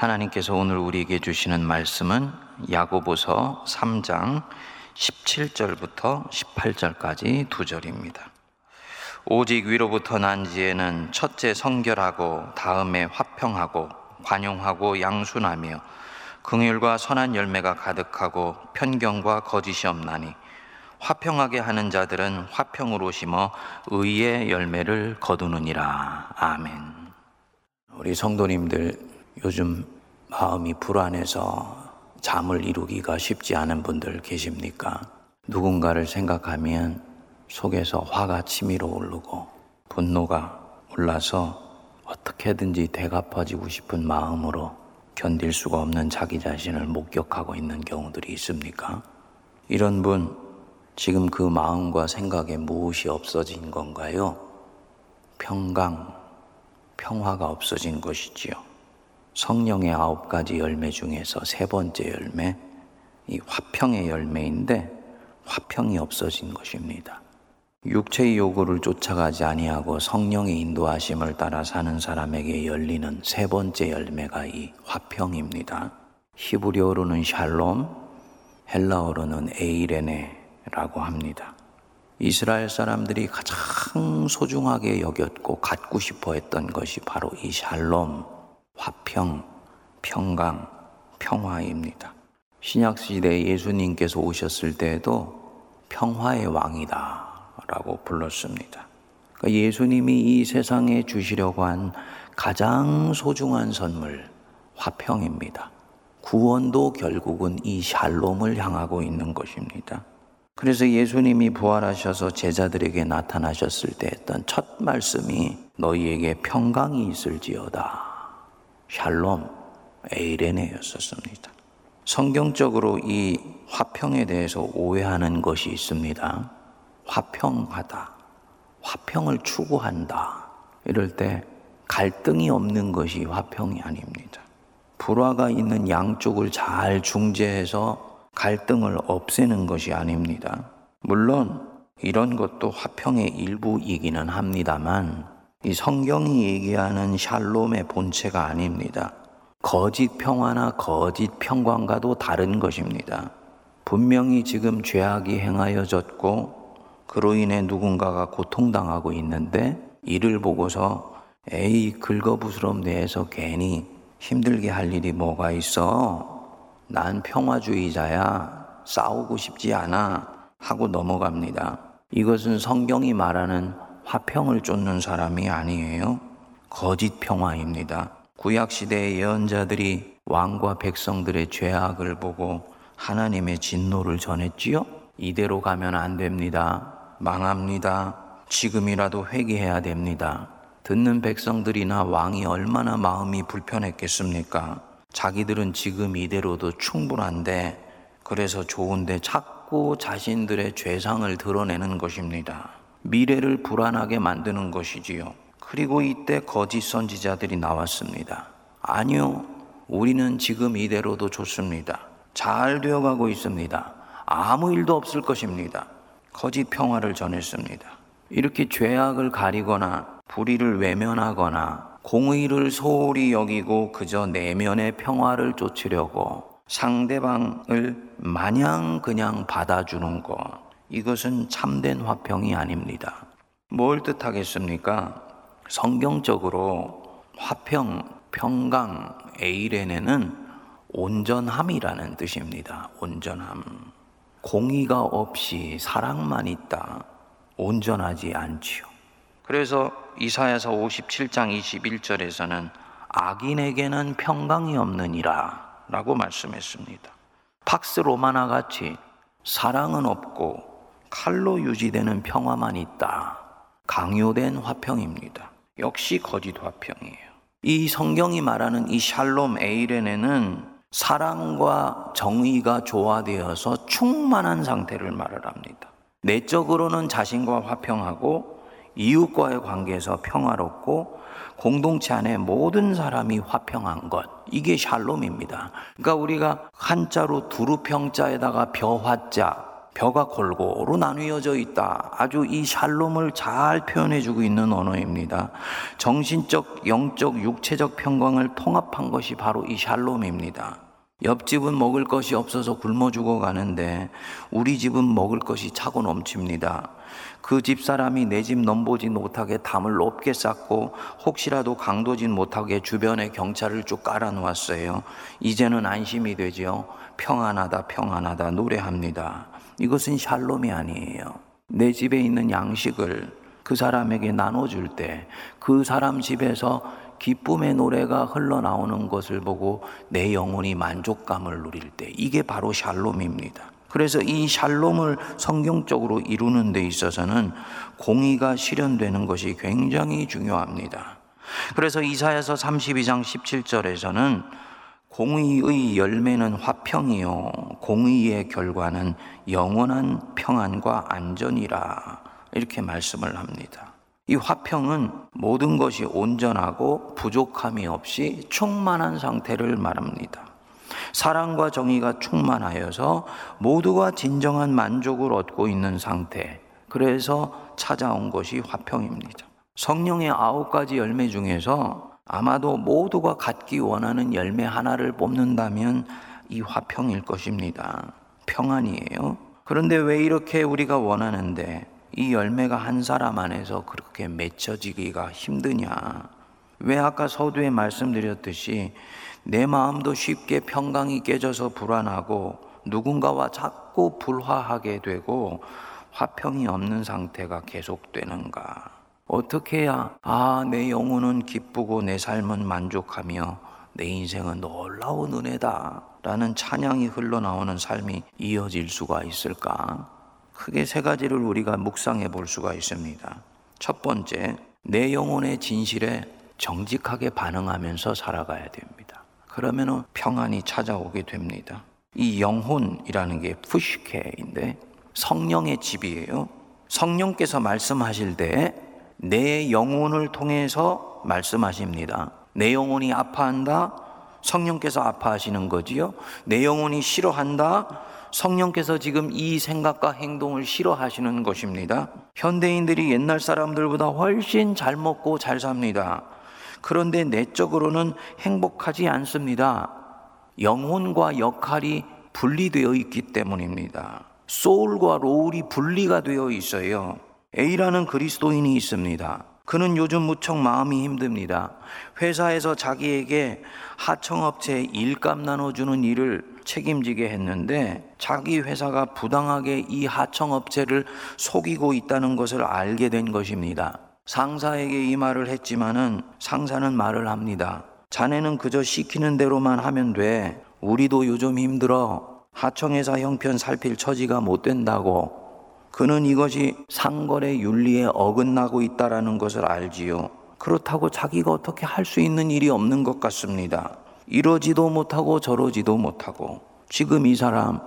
하나님께서 오늘 우리에게 주시는 말씀은 야고보서 3장 17절부터 18절까지 두 절입니다. 오직 위로부터 난 지혜는 첫째 성결하고 다음에 화평하고 관용하고 양순하며 긍휼과 선한 열매가 가득하고 편견과 거짓이 없나니 화평하게 하는 자들은 화평으로 심어 의의 열매를 거두느니라. 아멘. 우리 성도님들 요즘 마음이 불안해서 잠을 이루기가 쉽지 않은 분들 계십니까? 누군가를 생각하면 속에서 화가 치밀어 오르고 분노가 올라서 어떻게든지 대갚아지고 싶은 마음으로 견딜 수가 없는 자기 자신을 목격하고 있는 경우들이 있습니까? 이런 분, 지금 그 마음과 생각에 무엇이 없어진 건가요? 평강, 평화가 없어진 것이지요. 성령의 아홉 가지 열매 중에서 세 번째 열매, 이 화평의 열매인데 화평이 없어진 것입니다. 육체의 요구를 쫓아가지 아니하고 성령의 인도하심을 따라 사는 사람에게 열리는 세 번째 열매가 이 화평입니다. 히브리어로는 샬롬, 헬라어로는 에이레네라고 합니다. 이스라엘 사람들이 가장 소중하게 여겼고 갖고 싶어 했던 것이 바로 이 샬롬, 화평, 평강, 평화입니다. 신약 시대에 예수님께서 오셨을 때에도 평화의 왕이다 라고 불렀습니다. 그러니까 예수님이 이 세상에 주시려고 한 가장 소중한 선물, 화평입니다. 구원도 결국은 이 샬롬을 향하고 있는 것입니다. 그래서 예수님이 부활하셔서 제자들에게 나타나셨을 때 했던 첫 말씀이 너희에게 평강이 있을지어다. 샬롬, 에이레네였었습니다. 성경적으로 이 화평에 대해서 오해하는 것이 있습니다. 화평하다. 화평을 추구한다. 이럴 때 갈등이 없는 것이 화평이 아닙니다. 불화가 있는 양쪽을 잘 중재해서 갈등을 없애는 것이 아닙니다. 물론 이런 것도 화평의 일부이기는 합니다만 이 성경이 얘기하는 샬롬의 본체가 아닙니다. 거짓 평화나 거짓 평강과도 다른 것입니다. 분명히 지금 죄악이 행하여졌고 그로 인해 누군가가 고통당하고 있는데 이를 보고서 에이 긁어부스럼 내에서 괜히 힘들게 할 일이 뭐가 있어? 난 평화주의자야. 싸우고 싶지 않아. 하고 넘어갑니다. 이것은 성경이 말하는 화평을 쫓는 사람이 아니에요. 거짓 평화입니다. 구약시대의 예언자들이 왕과 백성들의 죄악을 보고 하나님의 진노를 전했지요? 이대로 가면 안 됩니다. 망합니다. 지금이라도 회개해야 됩니다. 듣는 백성들이나 왕이 얼마나 마음이 불편했겠습니까? 자기들은 지금 이대로도 충분한데, 그래서 좋은데 자꾸 자신들의 죄상을 드러내는 것입니다. 미래를 불안하게 만드는 것이지요. 그리고 이때 거짓 선지자들이 나왔습니다. 아니요, 우리는 지금 이대로도 좋습니다. 잘 되어 가고 있습니다. 아무 일도 없을 것입니다. 거짓 평화를 전했습니다. 이렇게 죄악을 가리거나 불의를 외면하거나 공의를 소홀히 여기고 그저 내면의 평화를 쫓으려고 상대방을 마냥 그냥 받아주는 것. 이것은 참된 화평이 아닙니다. 뭘 뜻하겠습니까? 성경적으로 화평, 평강, 에이레네는 온전함이라는 뜻입니다. 온전함. 공의가 없이 사랑만 있다. 온전하지 않지요. 그래서 이사야서 57장 21절에서는 악인에게는 평강이 없느니라 라고 말씀했습니다. 팍스 로마나 같이 사랑은 없고 칼로 유지되는 평화만 있다. 강요된 화평입니다. 역시 거짓 화평이에요. 이 성경이 말하는 이 샬롬 에이렌에는 사랑과 정의가 조화되어서 충만한 상태를 말을 합니다. 내적으로는 자신과 화평하고 이웃과의 관계에서 평화롭고 공동체 안에 모든 사람이 화평한 것. 이게 샬롬입니다. 그러니까 우리가 한자로 두루평자에다가 벼화자 벼가 골고루 나뉘어져 있다. 아주 이 샬롬을 잘 표현해 주고 있는 언어입니다. 정신적, 영적, 육체적 평강을 통합한 것이 바로 이 샬롬입니다. 옆집은 먹을 것이 없어서 굶어 죽어가는데 우리 집은 먹을 것이 차고 넘칩니다. 그 집 사람이 내 집 넘보지 못하게 담을 높게 쌓고 혹시라도 강도진 못하게 주변에 경찰을 쭉 깔아 놓았어요. 이제는 안심이 되지요. 평안하다, 평안하다 노래합니다. 이것은 샬롬이 아니에요. 내 집에 있는 양식을 그 사람에게 나눠줄 때 그 사람 집에서 기쁨의 노래가 흘러나오는 것을 보고 내 영혼이 만족감을 누릴 때 이게 바로 샬롬입니다. 그래서 이 샬롬을 성경적으로 이루는 데 있어서는 공의가 실현되는 것이 굉장히 중요합니다. 그래서 이사야서 32장 17절에서는 공의의 열매는 화평이요 공의의 결과는 영원한 평안과 안전이라 이렇게 말씀을 합니다. 이 화평은 모든 것이 온전하고 부족함이 없이 충만한 상태를 말합니다. 사랑과 정의가 충만하여서 모두가 진정한 만족을 얻고 있는 상태. 그래서 찾아온 것이 화평입니다. 성령의 아홉 가지 열매 중에서 아마도 모두가 갖기 원하는 열매 하나를 뽑는다면 이 화평일 것입니다. 평안이에요. 그런데 왜 이렇게 우리가 원하는데 이 열매가 한 사람 안에서 그렇게 맺혀지기가 힘드냐? 왜 아까 서두에 말씀드렸듯이 내 마음도 쉽게 평강이 깨져서 불안하고 누군가와 자꾸 불화하게 되고 화평이 없는 상태가 계속되는가? 어떻게 해야 아, 내 영혼은 기쁘고 내 삶은 만족하며 내 인생은 놀라운 은혜다 라는 찬양이 흘러나오는 삶이 이어질 수가 있을까? 크게 세 가지를 우리가 묵상해 볼 수가 있습니다. 첫 번째, 내 영혼의 진실에 정직하게 반응하면서 살아가야 됩니다. 그러면 평안이 찾아오게 됩니다. 이 영혼이라는 게 푸시케인데 성령의 집이에요. 성령께서 말씀하실 때 내 영혼을 통해서 말씀하십니다. 내 영혼이 아파한다. 성령께서 아파하시는 거지요. 내 영혼이 싫어한다. 성령께서 지금 이 생각과 행동을 싫어하시는 것입니다. 현대인들이 옛날 사람들보다 훨씬 잘 먹고 잘 삽니다. 그런데 내적으로는 행복하지 않습니다. 영혼과 역할이 분리되어 있기 때문입니다. 소울과 로울이 분리가 되어 있어요. A라는 그리스도인이 있습니다. 그는 요즘 무척 마음이 힘듭니다. 회사에서 자기에게 하청업체 일감 나눠주는 일을 책임지게 했는데 자기 회사가 부당하게 이 하청업체를 속이고 있다는 것을 알게 된 것입니다. 상사에게 이 말을 했지만은 상사는 말을 합니다. 자네는 그저 시키는 대로만 하면 돼. 우리도 요즘 힘들어. 하청회사 형편 살필 처지가 못 된다고. 그는 이것이 상거래 윤리에 어긋나고 있다라는 것을 알지요. 그렇다고 자기가 어떻게 할 수 있는 일이 없는 것 같습니다. 이러지도 못하고 저러지도 못하고 지금 이 사람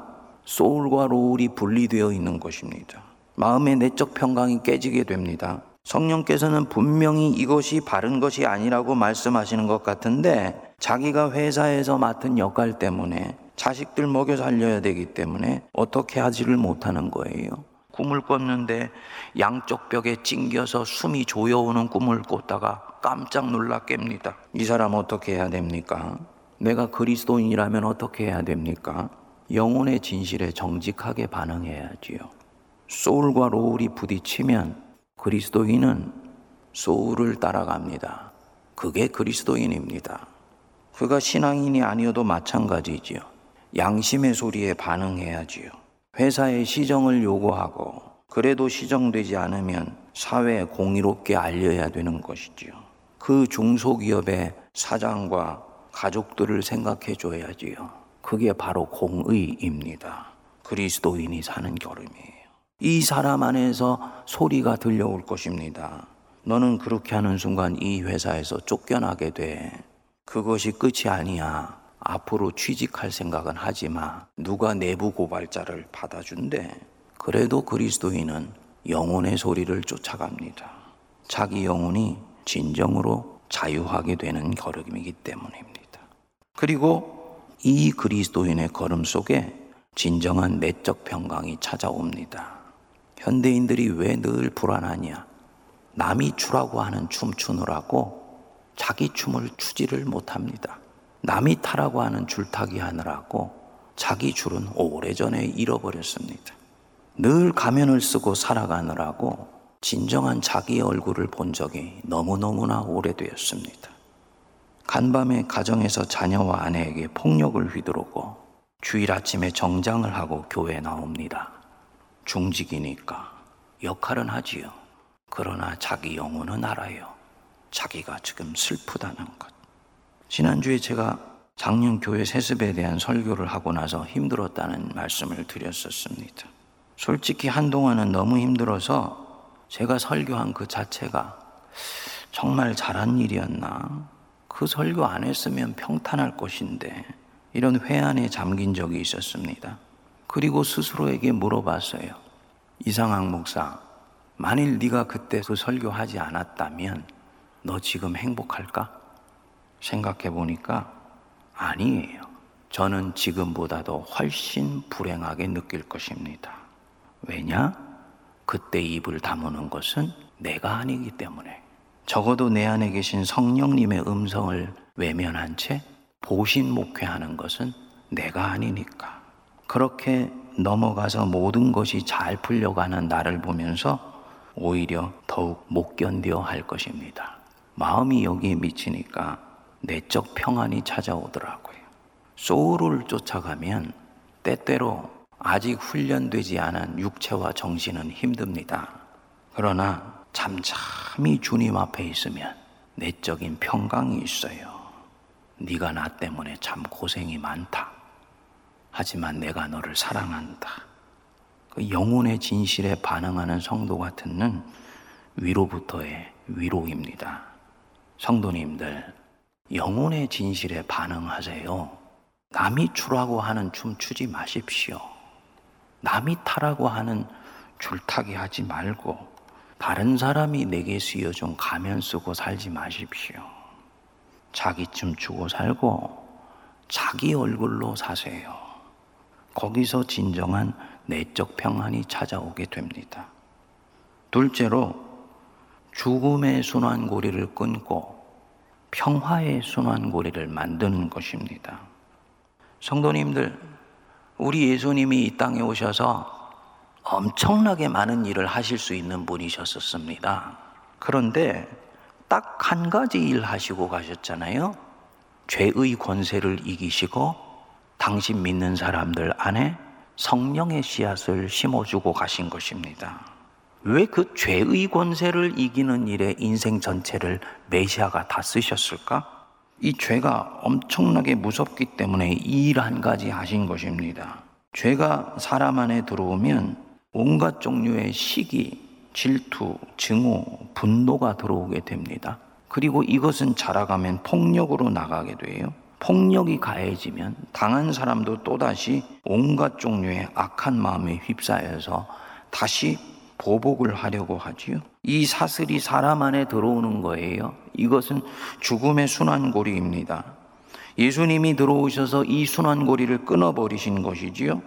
소울과 로울이 분리되어 있는 것입니다. 마음의 내적 평강이 깨지게 됩니다. 성령께서는 분명히 이것이 바른 것이 아니라고 말씀하시는 것 같은데 자기가 회사에서 맡은 역할 때문에 자식들 먹여 살려야 되기 때문에 어떻게 하지를 못하는 거예요. 꿈을 꿨는데 양쪽 벽에 찡겨서 숨이 조여오는 꿈을 꿨다가 깜짝 놀라 깹니다. 이 사람 어떻게 해야 됩니까? 내가 그리스도인이라면 어떻게 해야 됩니까? 영혼의 진실에 정직하게 반응해야지요. 소울과 로울이 부딪히면 그리스도인은 소울을 따라갑니다. 그게 그리스도인입니다. 그가 신앙인이 아니어도 마찬가지지요. 양심의 소리에 반응해야지요. 회사의 시정을 요구하고 그래도 시정되지 않으면 사회에 공의롭게 알려야 되는 것이지요. 그 중소기업의 사장과 가족들을 생각해 줘야지요. 그게 바로 공의입니다. 그리스도인이 사는 걸음이에요. 이 사람 안에서 소리가 들려올 것입니다. 너는 그렇게 하는 순간 이 회사에서 쫓겨나게 돼. 그것이 끝이 아니야. 앞으로 취직할 생각은 하지 마. 누가 내부 고발자를 받아준대. 그래도 그리스도인은 영혼의 소리를 쫓아갑니다. 자기 영혼이 진정으로 자유하게 되는 걸음이기 때문입니다. 그리고 이 그리스도인의 걸음 속에 진정한 내적 평강이 찾아옵니다. 현대인들이 왜 늘 불안하냐? 남이 추라고 하는 춤 추느라고 자기 춤을 추지를 못합니다. 남이 타라고 하는 줄타기 하느라고 자기 줄은 오래전에 잃어버렸습니다. 늘 가면을 쓰고 살아가느라고 진정한 자기 얼굴을 본 적이 너무너무나 오래되었습니다. 간밤에 가정에서 자녀와 아내에게 폭력을 휘두르고 주일 아침에 정장을 하고 교회 나옵니다. 중직이니까 역할은 하지요. 그러나 자기 영혼은 알아요. 자기가 지금 슬프다는 것. 지난주에 제가 작년 교회 세습에 대한 설교를 하고 나서 힘들었다는 말씀을 드렸었습니다. 솔직히 한동안은 너무 힘들어서 제가 설교한 그 자체가 정말 잘한 일이었나? 그 설교 안 했으면 평탄할 것인데 이런 회한에 잠긴 적이 있었습니다. 그리고 스스로에게 물어봤어요. 이상학 목사, 만일 네가 그때 그 설교하지 않았다면 너 지금 행복할까? 생각해 보니까 아니에요. 저는 지금보다도 훨씬 불행하게 느낄 것입니다. 왜냐? 그때 입을 다무는 것은 내가 아니기 때문에. 적어도 내 안에 계신 성령님의 음성을 외면한 채 보신 목회하는 것은 내가 아니니까. 그렇게 넘어가서 모든 것이 잘 풀려가는 나를 보면서 오히려 더욱 못 견뎌 할 것입니다. 마음이 여기에 미치니까 내적 평안이 찾아오더라고요. 소울을 쫓아가면 때때로 아직 훈련되지 않은 육체와 정신은 힘듭니다. 그러나 잠잠히 주님 앞에 있으면 내적인 평강이 있어요. 네가 나 때문에 참 고생이 많다. 하지만 내가 너를 사랑한다. 그 영혼의 진실에 반응하는 성도가 듣는 위로부터의 위로입니다. 성도님들, 영혼의 진실에 반응하세요. 남이 추라고 하는 춤 추지 마십시오. 남이 타라고 하는 줄타기 하지 말고 다른 사람이 내게 쓰여준 가면 쓰고 살지 마십시오. 자기 춤 추고 살고 자기 얼굴로 사세요. 거기서 진정한 내적 평안이 찾아오게 됩니다. 둘째로 죽음의 순환고리를 끊고 평화의 순환고리를 만드는 것입니다. 성도님들, 우리 예수님이 이 땅에 오셔서 엄청나게 많은 일을 하실 수 있는 분이셨었습니다. 그런데 딱 한 가지 일 하시고 가셨잖아요. 죄의 권세를 이기시고 당신 믿는 사람들 안에 성령의 씨앗을 심어주고 가신 것입니다. 왜 그 죄의 권세를 이기는 일에 인생 전체를 메시아가 다 쓰셨을까? 이 죄가 엄청나게 무섭기 때문에 이 일 한 가지 하신 것입니다. 죄가 사람 안에 들어오면 온갖 종류의 시기, 질투, 증오, 분노가 들어오게 됩니다. 그리고 이것은 자라가면 폭력으로 나가게 돼요. 폭력이 가해지면 당한 사람도 또다시 온갖 종류의 악한 마음에 휩싸여서 다시 보복을 하려고 하지요. 이 사슬이 사람 안에 들어오는 거예요. 이것은 죽음의 순환고리입니다. 예수님이 들어오셔서 이 순환고리를 끊어버리신 것이지요.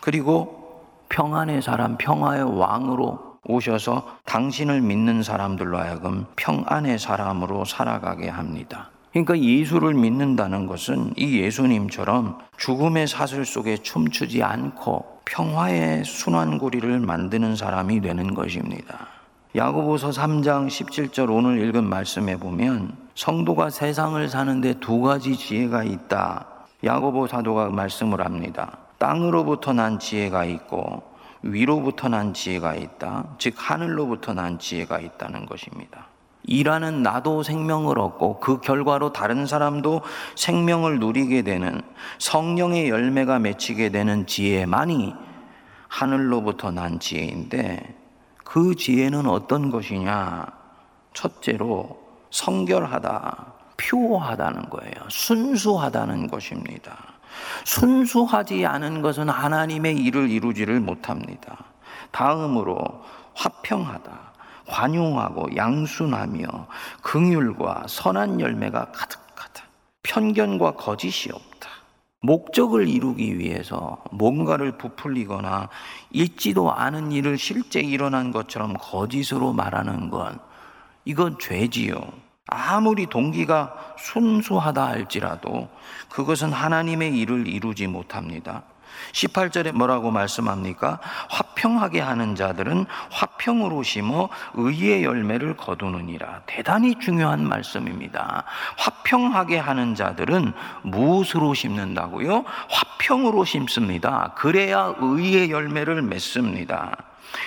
그리고 평안의 사람, 평화의 왕으로 오셔서 당신을 믿는 사람들로 하여금 평안의 사람으로 살아가게 합니다. 그러니까 예수를 믿는다는 것은 이 예수님처럼 죽음의 사슬 속에 춤추지 않고 평화의 순환고리를 만드는 사람이 되는 것입니다. 야고보서 3장 17절 오늘 읽은 말씀에 보면 성도가 세상을 사는데 두 가지 지혜가 있다. 야고보 사도가 말씀을 합니다. 땅으로부터 난 지혜가 있고 위로부터 난 지혜가 있다. 즉 하늘로부터 난 지혜가 있다는 것입니다. 일하는 나도 생명을 얻고 그 결과로 다른 사람도 생명을 누리게 되는 성령의 열매가 맺히게 되는 지혜만이 하늘로부터 난 지혜인데 그 지혜는 어떤 것이냐? 첫째로 성결하다, 표하다는 거예요. 순수하다는 것입니다. 순수하지 않은 것은 하나님의 일을 이루지를 못합니다. 다음으로 화평하다. 관용하고 양순하며 긍휼과 선한 열매가 가득하다. 편견과 거짓이 없다. 목적을 이루기 위해서 뭔가를 부풀리거나 있지도 않은 일을 실제 일어난 것처럼 거짓으로 말하는 건 이건 죄지요. 아무리 동기가 순수하다 할지라도 그것은 하나님의 일을 이루지 못합니다. 18절에 뭐라고 말씀합니까? 화평하게 하는 자들은 화평으로 심어 의의 열매를 거두느니라. 대단히 중요한 말씀입니다. 화평하게 하는 자들은 무엇으로 심는다고요? 화평으로 심습니다. 그래야 의의 열매를 맺습니다.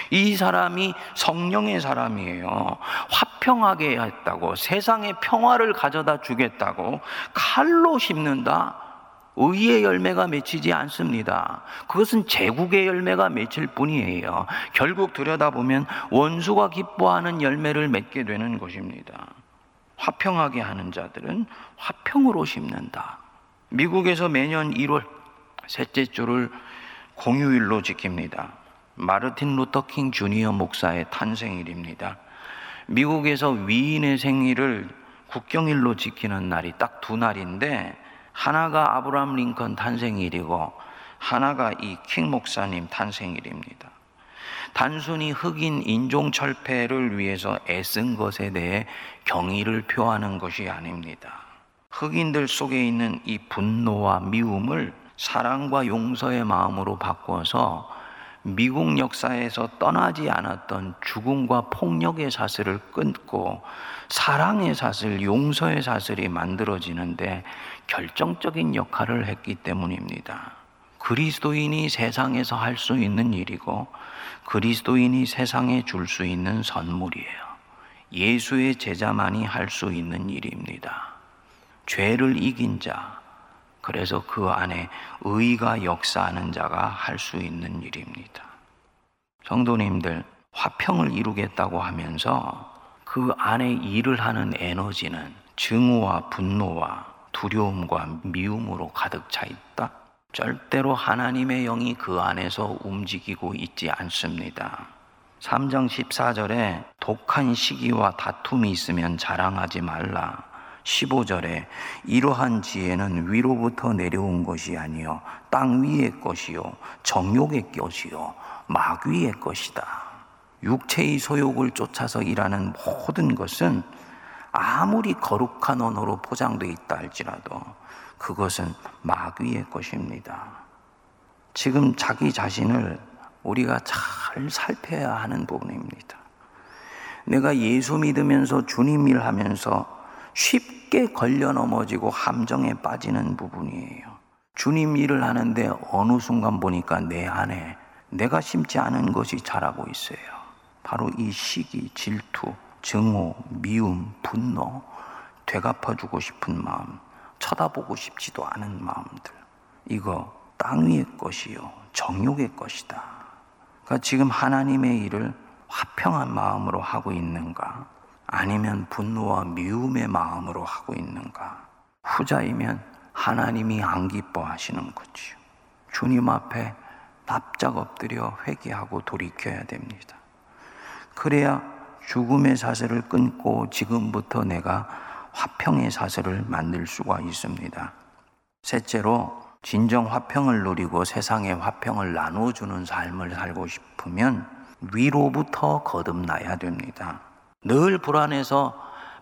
이 사람이 성령의 사람이에요. 화평하게 했다고, 세상에 평화를 가져다 주겠다고, 칼로 심는다? 의의 열매가 맺히지 않습니다. 그것은 제국의 열매가 맺힐 뿐이에요. 결국 들여다보면 원수가 기뻐하는 열매를 맺게 되는 것입니다. 화평하게 하는 자들은 화평으로 심는다. 미국에서 매년 1월 셋째 주를 공휴일로 지킵니다. 마르틴 루터킹 주니어 목사의 탄생일입니다. 미국에서 위인의 생일을 국경일로 지키는 날이 딱 두 날인데 하나가 아브라함 링컨 탄생일이고 하나가 이 킹 목사님 탄생일입니다. 단순히 흑인 인종 철폐를 위해서 애쓴 것에 대해 경의를 표하는 것이 아닙니다. 흑인들 속에 있는 이 분노와 미움을 사랑과 용서의 마음으로 바꿔서 미국 역사에서 떠나지 않았던 죽음과 폭력의 사슬을 끊고 사랑의 사슬, 용서의 사슬이 만들어지는데 결정적인 역할을 했기 때문입니다. 그리스도인이 세상에서 할 수 있는 일이고 그리스도인이 세상에 줄 수 있는 선물이에요. 예수의 제자만이 할 수 있는 일입니다. 죄를 이긴 자, 그래서 그 안에 의가 역사하는 자가 할 수 있는 일입니다. 성도님들, 화평을 이루겠다고 하면서 그 안에 일을 하는 에너지는 증오와 분노와 두려움과 미움으로 가득 차 있다? 절대로 하나님의 영이 그 안에서 움직이고 있지 않습니다. 3장 14절에 독한 시기와 다툼이 있으면 자랑하지 말라. 15절에 이러한 지혜는 위로부터 내려온 것이 아니요 땅 위의 것이요 정욕의 것이요 마귀의 것이다. 육체의 소욕을 쫓아서 일하는 모든 것은 아무리 거룩한 언어로 포장되어 있다 할지라도 그것은 마귀의 것입니다. 지금 자기 자신을 우리가 잘 살펴야 하는 부분입니다. 내가 예수 믿으면서 주님 일 하면서 쉽게 걸려 넘어지고 함정에 빠지는 부분이에요. 주님 일을 하는데 어느 순간 보니까 내 안에 내가 심지 않은 것이 자라고 있어요. 바로 이 시기, 질투, 증오, 미움, 분노, 되갚아주고 싶은 마음, 쳐다보고 싶지도 않은 마음들. 이거 땅 위의 것이요. 정욕의 것이다. 그러니까 지금 하나님의 일을 화평한 마음으로 하고 있는가? 아니면 분노와 미움의 마음으로 하고 있는가? 후자이면 하나님이 안 기뻐하시는 거지요. 주님 앞에 납작 엎드려 회개하고 돌이켜야 됩니다. 그래야 죽음의 사슬을 끊고 지금부터 내가 화평의 사슬을 만들 수가 있습니다. 셋째로 진정 화평을 누리고 세상의 화평을 나눠주는 삶을 살고 싶으면 위로부터 거듭나야 됩니다. 늘 불안해서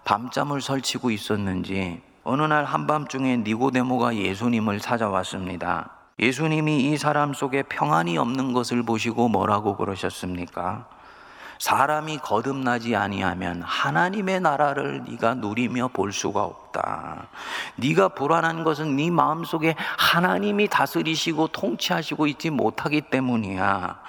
밤잠을 설치고 있었는지 어느 날 한밤중에 니고데모가 예수님을 찾아왔습니다. 예수님이 이 사람 속에 평안이 없는 것을 보시고 뭐라고 그러셨습니까? 사람이 거듭나지 아니하면 하나님의 나라를 네가 누리며 볼 수가 없다. 네가 불안한 것은 네 마음속에 하나님이 다스리시고 통치하시고 있지 못하기 때문이야.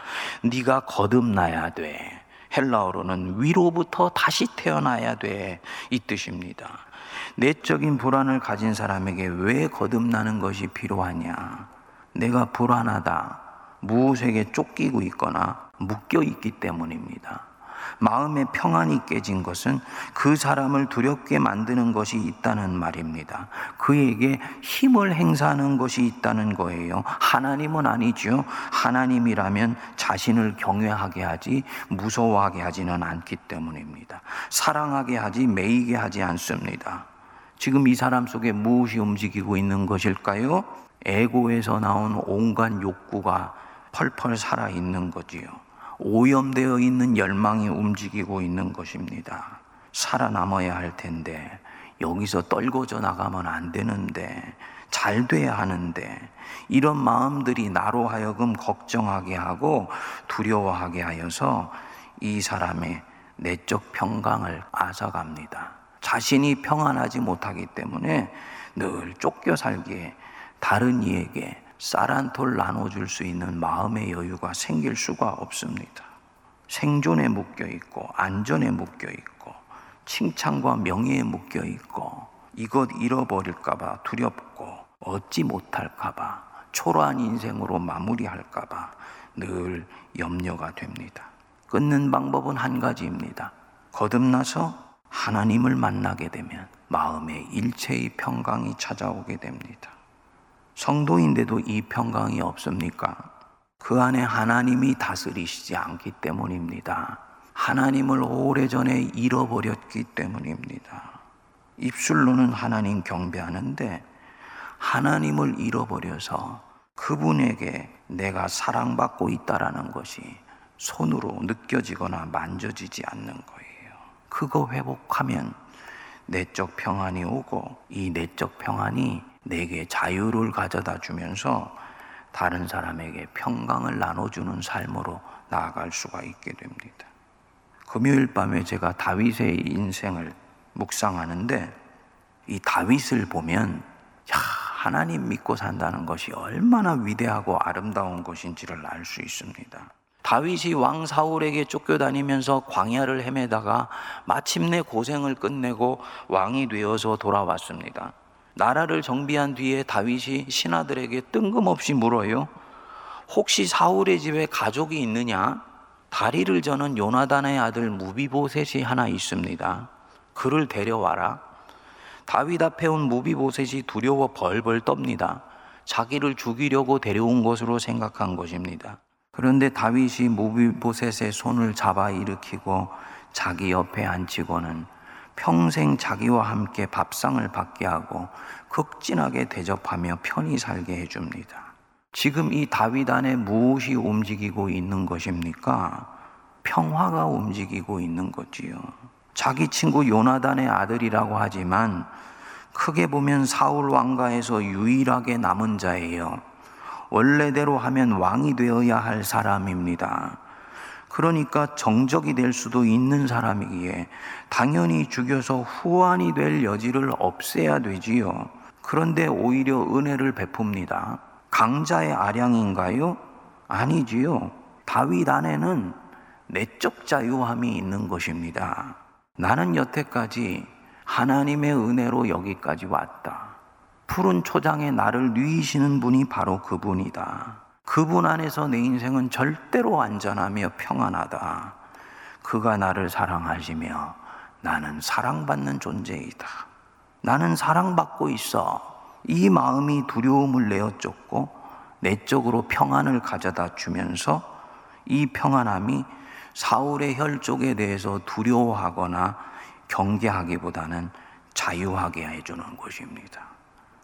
네가 거듭나야 돼. 헬라어로는 위로부터 다시 태어나야 돼. 이 뜻입니다. 내적인 불안을 가진 사람에게 왜 거듭나는 것이 필요하냐? 내가 불안하다. 무엇에게 쫓기고 있거나 묶여 있기 때문입니다. 마음의 평안이 깨진 것은 그 사람을 두렵게 만드는 것이 있다는 말입니다. 그에게 힘을 행사하는 것이 있다는 거예요. 하나님은 아니죠. 하나님이라면 자신을 경외하게 하지 무서워하게 하지는 않기 때문입니다. 사랑하게 하지 매이게 하지 않습니다. 지금 이 사람 속에 무엇이 움직이고 있는 것일까요? 에고에서 나온 온갖 욕구가 펄펄 살아 있는 거지요. 오염되어 있는 열망이 움직이고 있는 것입니다. 살아남아야 할 텐데, 여기서 떨궈져 나가면 안 되는데, 잘 돼야 하는데, 이런 마음들이 나로 하여금 걱정하게 하고 두려워하게 하여서 이 사람의 내적 평강을 앗아갑니다. 자신이 평안하지 못하기 때문에 늘 쫓겨 살기에 다른 이에게 쌀 한 톨 나눠줄 수 있는 마음의 여유가 생길 수가 없습니다. 생존에 묶여 있고, 안전에 묶여 있고, 칭찬과 명예에 묶여 있고, 이것 잃어버릴까봐 두렵고, 얻지 못할까봐, 초라한 인생으로 마무리할까봐 늘 염려가 됩니다. 끊는 방법은 한 가지입니다. 거듭나서 하나님을 만나게 되면 마음의 일체의 평강이 찾아오게 됩니다. 성도인데도 이 평강이 없습니까? 그 안에 하나님이 다스리시지 않기 때문입니다. 하나님을 오래전에 잃어버렸기 때문입니다. 입술로는 하나님 경배하는데 하나님을 잃어버려서 그분에게 내가 사랑받고 있다라는 것이 손으로 느껴지거나 만져지지 않는 거예요. 그거 회복하면 내적 평안이 오고 이 내적 평안이 내게 자유를 가져다 주면서 다른 사람에게 평강을 나눠주는 삶으로 나아갈 수가 있게 됩니다. 금요일 밤에 제가 다윗의 인생을 묵상하는데 이 다윗을 보면 야, 하나님 믿고 산다는 것이 얼마나 위대하고 아름다운 것인지를 알 수 있습니다. 다윗이 왕 사울에게 쫓겨다니면서 광야를 헤매다가 마침내 고생을 끝내고 왕이 되어서 돌아왔습니다. 나라를 정비한 뒤에 다윗이 신하들에게 뜬금없이 물어요. 혹시 사울의 집에 가족이 있느냐? 다리를 저는 요나단의 아들 무비보셋이 하나 있습니다. 그를 데려와라. 다윗 앞에 온 무비보셋이 두려워 벌벌 떱니다. 자기를 죽이려고 데려온 것으로 생각한 것입니다. 그런데 다윗이 무비보셋의 손을 잡아 일으키고 자기 옆에 앉히고는 평생 자기와 함께 밥상을 받게 하고 극진하게 대접하며 편히 살게 해줍니다. 지금 이 다윗 안에 무엇이 움직이고 있는 것입니까? 평화가 움직이고 있는 거지요. 자기 친구 요나단의 아들이라고 하지만 크게 보면 사울 왕가에서 유일하게 남은 자예요. 원래대로 하면 왕이 되어야 할 사람입니다. 그러니까 정적이 될 수도 있는 사람이기에 당연히 죽여서 후환이 될 여지를 없애야 되지요. 그런데 오히려 은혜를 베풉니다. 강자의 아량인가요? 아니지요. 다윗 안에는 내적 자유함이 있는 것입니다. 나는 여태까지 하나님의 은혜로 여기까지 왔다. 푸른 초장에 나를 누이시는 분이 바로 그분이다. 그분 안에서 내 인생은 절대로 안전하며 평안하다. 그가 나를 사랑하시며 나는 사랑받는 존재이다. 나는 사랑받고 있어. 이 마음이 두려움을 내어 쫓고 내적으로 평안을 가져다 주면서 이 평안함이 사울의 혈족에 대해서 두려워하거나 경계하기보다는 자유하게 해주는 것입니다.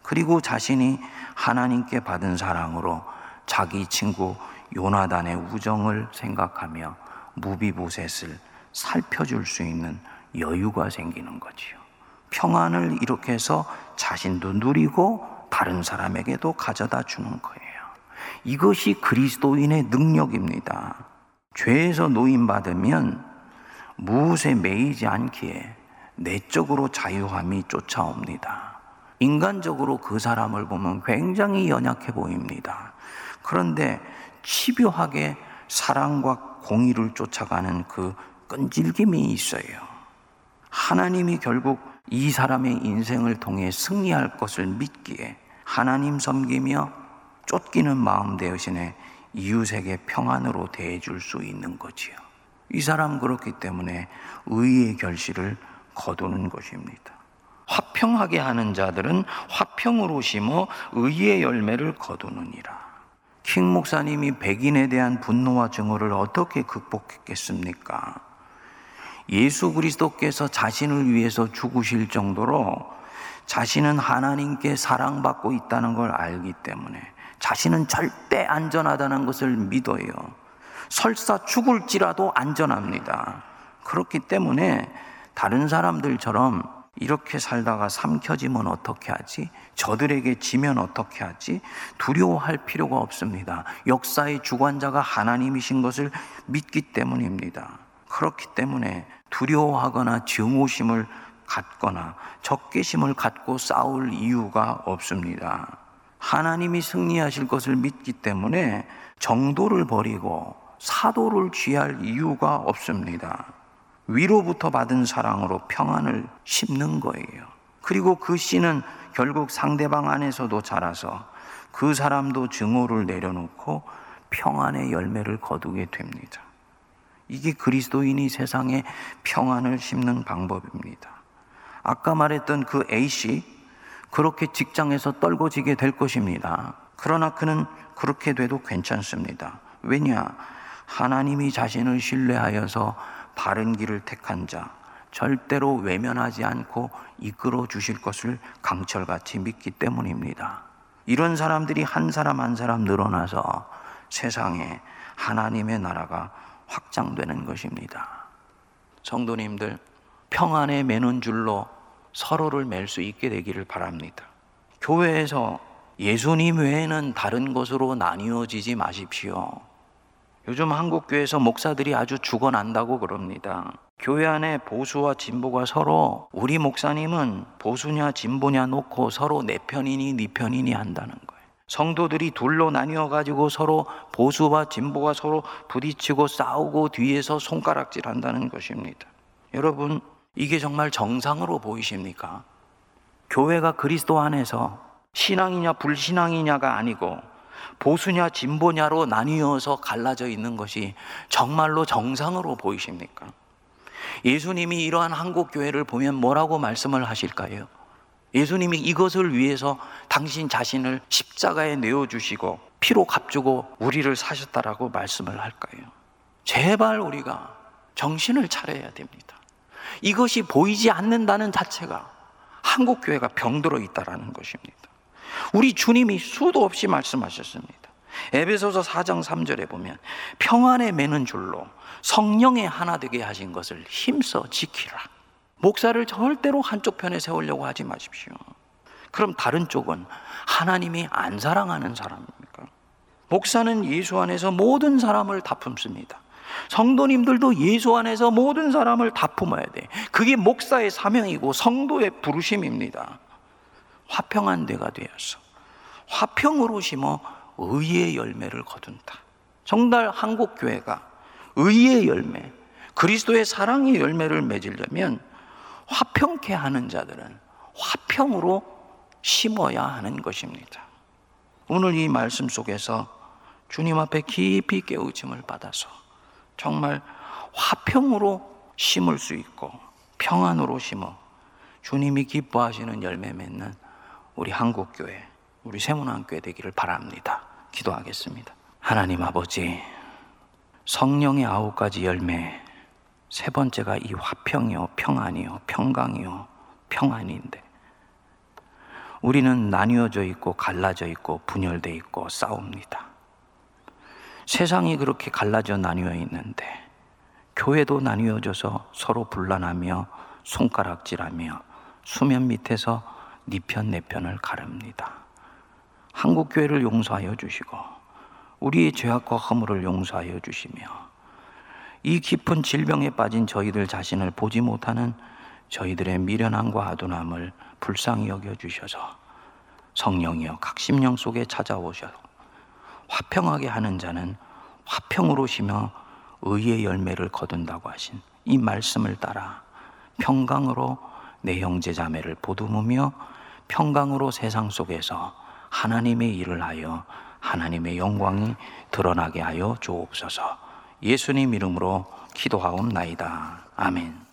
그리고 자신이 하나님께 받은 사랑으로 자기 친구 요나단의 우정을 생각하며 무비보셋을 살펴줄 수 있는 여유가 생기는 거지요. 평안을 해서 자신도 누리고 다른 사람에게도 가져다 주는 거예요. 이것이 그리스도인의 능력입니다. 죄에서 노임받으면 무엇에 매이지 않기에 내적으로 자유함이 쫓아옵니다. 인간적으로 그 사람을 보면 굉장히 연약해 보입니다. 그런데 치료하게 사랑과 공의를 쫓아가는 그 끈질김이 있어요. 하나님이 결국 이 사람의 인생을 통해 승리할 것을 믿기에 하나님 섬기며 쫓기는 마음 대신에 이웃에게 평안으로 대해줄 수 있는 거지요. 이 사람 그렇기 때문에 의의 결실을 거두는 것입니다. 화평하게 하는 자들은 화평으로 심어 의의 열매를 거두느니라. 킹 목사님이 백인에 대한 분노와 증오를 어떻게 극복했겠습니까? 예수 그리스도께서 자신을 위해서 죽으실 정도로 자신은 하나님께 사랑받고 있다는 걸 알기 때문에 자신은 절대 안전하다는 것을 믿어요. 설사 죽을지라도 안전합니다. 그렇기 때문에 다른 사람들처럼 이렇게 살다가 삼켜지면 어떻게 하지? 저들에게 지면 어떻게 하지? 두려워할 필요가 없습니다. 역사의 주관자가 하나님이신 것을 믿기 때문입니다. 그렇기 때문에 두려워하거나 증오심을 갖거나 적개심을 갖고 싸울 이유가 없습니다. 하나님이 승리하실 것을 믿기 때문에 정도를 버리고 사도를 취할 이유가 없습니다. 위로부터 받은 사랑으로 평안을 심는 거예요. 그리고 그 씨는 결국 상대방 안에서도 자라서 그 사람도 증오를 내려놓고 평안의 열매를 거두게 됩니다. 이게 그리스도인이 세상에 평안을 심는 방법입니다. 아까 말했던 그 A씨, 그렇게 직장에서 떨궈지게 될 것입니다. 그러나 그는 그렇게 돼도 괜찮습니다. 왜냐? 하나님이 자신을 신뢰하여서 바른 길을 택한 자, 절대로 외면하지 않고 이끌어 주실 것을 강철같이 믿기 때문입니다. 이런 사람들이 한 사람 한 사람 늘어나서 세상에 하나님의 나라가 확장되는 것입니다. 성도님들, 평안에 매는 줄로 서로를 맬 수 있게 되기를 바랍니다. 교회에서 예수님 외에는 다른 것으로 나뉘어지지 마십시오. 요즘 한국 교회에서 목사들이 아주 죽어난다고 그럽니다. 교회 안에 보수와 진보가 서로 우리 목사님은 보수냐 진보냐 놓고 서로 내 편이니 네 편이니 한다는 거예요. 성도들이 둘로 나뉘어 가지고 서로 보수와 진보가 서로 부딪히고 싸우고 뒤에서 손가락질 한다는 것입니다. 여러분, 이게 정말 정상으로 보이십니까? 교회가 그리스도 안에서 신앙이냐 불신앙이냐가 아니고 보수냐 진보냐로 나뉘어서 갈라져 있는 것이 정말로 정상으로 보이십니까? 예수님이 이러한 한국 교회를 보면 뭐라고 말씀을 하실까요? 예수님이 이것을 위해서 당신 자신을 십자가에 내어 주시고 피로 값주고 우리를 사셨다라고 말씀을 할까요? 제발 우리가 정신을 차려야 됩니다. 이것이 보이지 않는다는 자체가 한국 교회가 병들어 있다라는 것입니다. 우리 주님이 수도 없이 말씀하셨습니다. 에베소서 4장 3절에 보면 평안에 매는 줄로 성령의 하나 되게 하신 것을 힘써 지키라. 목사를 절대로 한쪽 편에 세우려고 하지 마십시오. 그럼 다른 쪽은 하나님이 안 사랑하는 사람입니까? 목사는 예수 안에서 모든 사람을 다 품습니다. 성도님들도 예수 안에서 모든 사람을 다 품어야 돼. 그게 목사의 사명이고 성도의 부르심입니다. 화평한 데가 되어서 화평으로 심어 의의 열매를 거둔다. 정말 한국 교회가 의의 열매, 그리스도의 사랑의 열매를 맺으려면 화평케 하는 자들은 화평으로 심어야 하는 것입니다. 오늘 이 말씀 속에서 주님 앞에 깊이 깨우침을 받아서 정말 화평으로 심을 수 있고 평안으로 심어 주님이 기뻐하시는 열매 맺는 우리 한국교회, 우리 세문안교회 되기를 바랍니다. 기도하겠습니다. 하나님 아버지, 성령의 아홉 가지 열매, 세 번째가 이 화평이요, 평안이요, 평강이요, 평안인데, 우리는 나뉘어져 있고, 갈라져 있고, 분열돼 있고, 싸웁니다. 세상이 그렇게 갈라져 나뉘어 있는데, 교회도 나뉘어져서 서로 분란하며, 손가락질하며, 수면 밑에서 네 편, 내 편을 가릅니다. 한국 교회를 용서하여 주시고 우리의 죄악과 허물을 용서하여 주시며 이 깊은 질병에 빠진 저희들 자신을 보지 못하는 저희들의 미련함과 아둔함을 불쌍히 여겨 주셔서 성령이여 각 심령 속에 찾아오셔 화평하게 하는 자는 화평으로 쉬며 의의 열매를 거둔다고 하신 이 말씀을 따라 평강으로 내 형제 자매를 보듬으며 평강으로 세상 속에서 하나님의 일을 하여 하나님의 영광이 드러나게 하여 주옵소서. 예수님 이름으로 기도하옵나이다. 아멘.